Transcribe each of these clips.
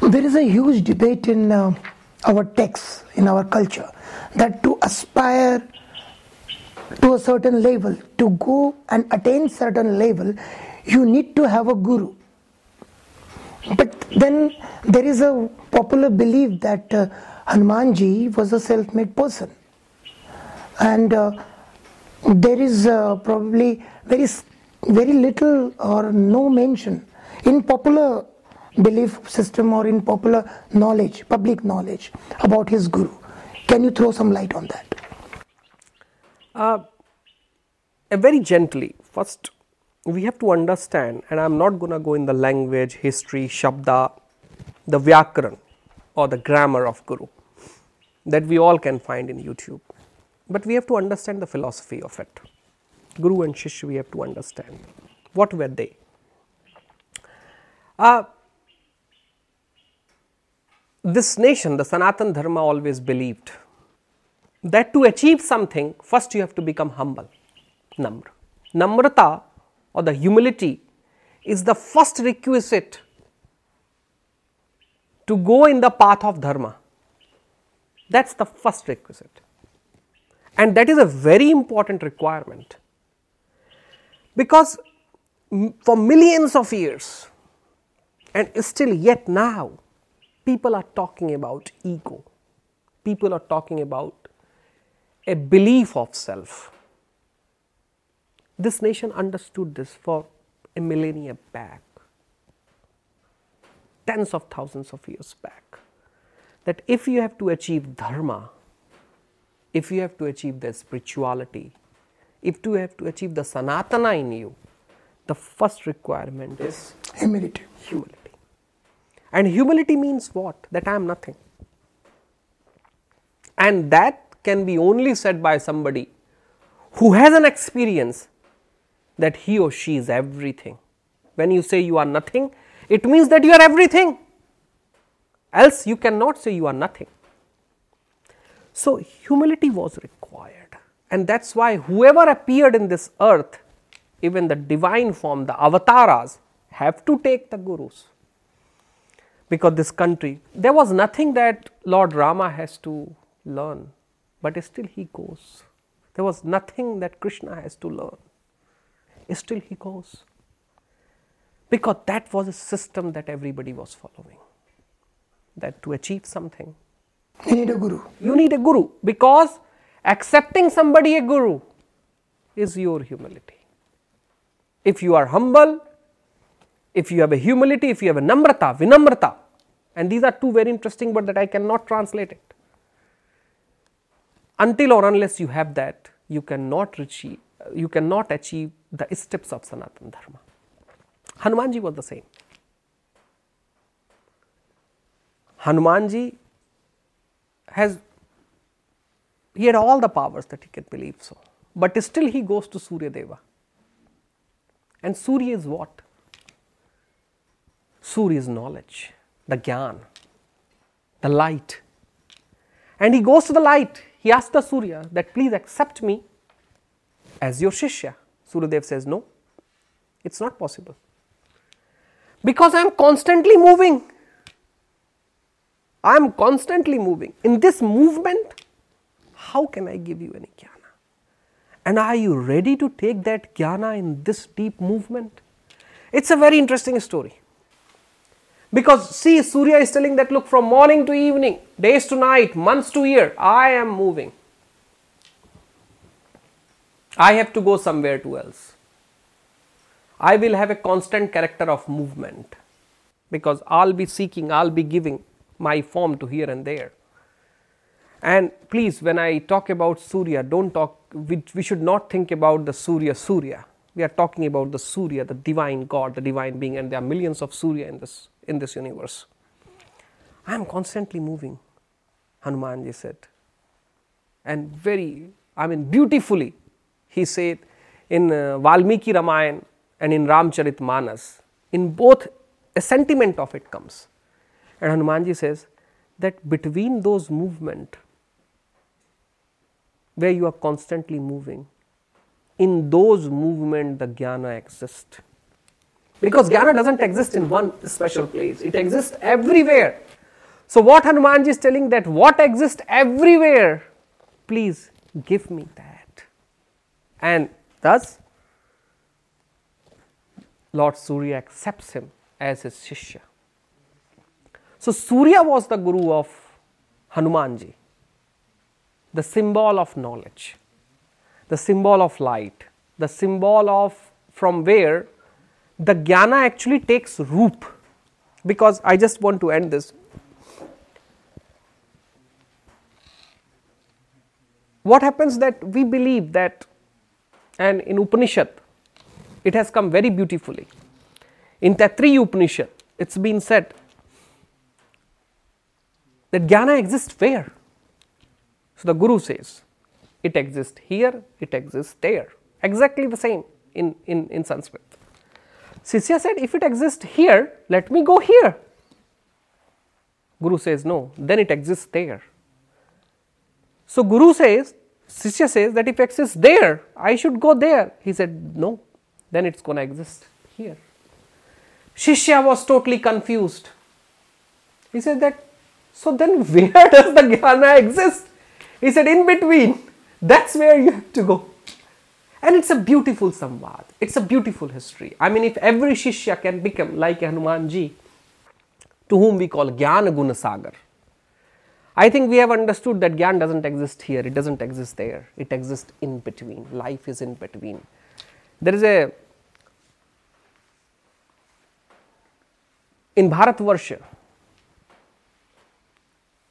There is a huge debate in uh, our texts, in our culture, that to aspire to a certain level, to go and attain certain level, you need to have a guru. But then there is a popular belief that uh, Hanumanji was a self-made person, and uh, there is uh, probably very very little or no mention in popular belief system or in popular knowledge, public knowledge about his guru. Can you throw some light on that? Uh, very gently. First, we have to understand, and I'm not going to go in the language, history, shabda, the vyakaran or the grammar of guru that we all can find in YouTube. But we have to understand the philosophy of it. Guru and Shishya, we have to understand. What were they? Uh, this nation, the Sanatan Dharma, always believed that to achieve something, first you have to become humble, Namra. Namrata or the humility is the first requisite to go in the path of Dharma. That's the first requisite. And that is a very important requirement because for millions of years and still yet now people are talking about ego people are talking about a belief of self this nation understood this for a millennia back tens of thousands of years back that if you have to achieve dharma if you have to achieve the spirituality if you have to achieve the sanatana in you, the first requirement is humility. Humility. And humility means what? That I am nothing. And that can be only said by somebody who has an experience that he or she is everything. When you say you are nothing, it means that you are everything. Else, you cannot say you are nothing. So, humility was required. And that's why whoever appeared in this earth, even the divine form, the avatars, have to take the gurus. Because this country, there was nothing that Lord Rama has to learn, but still he goes. There was nothing that Krishna has to learn, still he goes. Because that was a system that everybody was following. That to achieve something, you need a guru. You need a guru because accepting somebody a guru is your humility. If you are humble, if you have a humility, if you have a namrata, vinamrata, and these are two very interesting words that I cannot translate it. Until or unless you have that, you cannot achieve, you cannot achieve the steps of Sanatan Dharma. Hanumanji was the same. Hanumanji has he had all the powers that he can believe so. But still he goes to Surya Deva. And Surya is what? Surya is knowledge, the Gyan, the light. And he goes to the light. He asks the Surya that please accept me as your Shishya. Surya Dev says, No, it's not possible. Because I am constantly moving. I am constantly moving. In this movement, how can I give you any jnana? And are you ready to take that jnana in this deep movement? It's a very interesting story. Because see, Surya is telling that look, from morning to evening, days to night, months to year, I am moving. I have to go somewhere to else. I will have a constant character of movement because I'll be seeking, I'll be giving my form to here and there. And please, when I talk about Surya, don't talk, we, we should not think about the Surya Surya. We are talking about the Surya, the divine God, the divine being, and there are millions of Surya in this, in this universe. I am constantly moving, Hanumanji said. And very, I mean, beautifully, he said in uh, Valmiki Ramayana and in Ramcharit Manas, in both a sentiment of it comes. And Hanumanji says that between those movement where you are constantly moving. In those movements, the jnana exists. Because jnana doesn't exist in one special place, it exists everywhere. So, what Hanumanji is telling that what exists everywhere, please give me that. And thus, Lord Surya accepts him as his Shishya. So, Surya was the guru of Hanumanji, the symbol of knowledge, the symbol of light, the symbol of from where the jnana actually takes root. Because I just want to end this. What happens that we believe that, and in Upanishad, it has come very beautifully. In Taittiriya Upanishad, it's been said that jnana exists where? So the Guru says, it exists here, it exists there. Exactly the same in, in, in Sanskrit. Sisya said, if it exists here, let me go here. Guru says, no, then it exists there. So Guru says, Sisya says that if it exists there, I should go there. He said, no, then it's going to exist here. Shishya was totally confused. He said that, so then where does the jnana exist? He said, in between. That's where you have to go. And it's a beautiful samvad. It's a beautiful history. I mean, if every Shishya can become like Hanumanji, to whom we call Gyan Gunasagar, I think we have understood that Gyan doesn't exist here, it doesn't exist there, it exists in between. Life is in between. There is a in Bharatvarsha,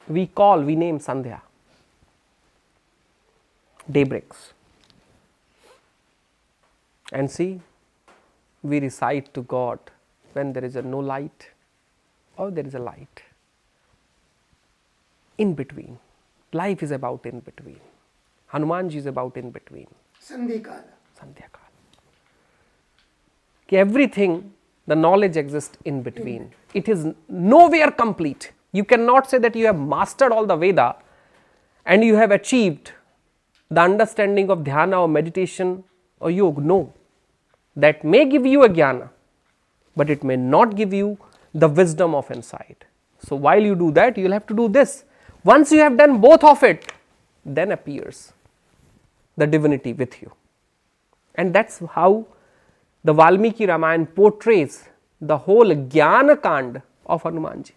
we call, we name Sandhya, daybreaks. And see, we recite to God when there is a no light or there is a light. In between. Life is about in between. Hanumanji is about in between. Sandhikala. Sandhya Kala. Everything the knowledge exists in between. It is nowhere complete. You cannot say that you have mastered all the Veda and you have achieved the understanding of dhyana or meditation or yoga. No. That may give you a jnana, but it may not give you the wisdom of insight. So, while you do that, you will have to do this. Once you have done both of it, then appears the divinity with you. And that's how the Valmiki Ramayana portrays the whole Jnana Kand of Hanumanji.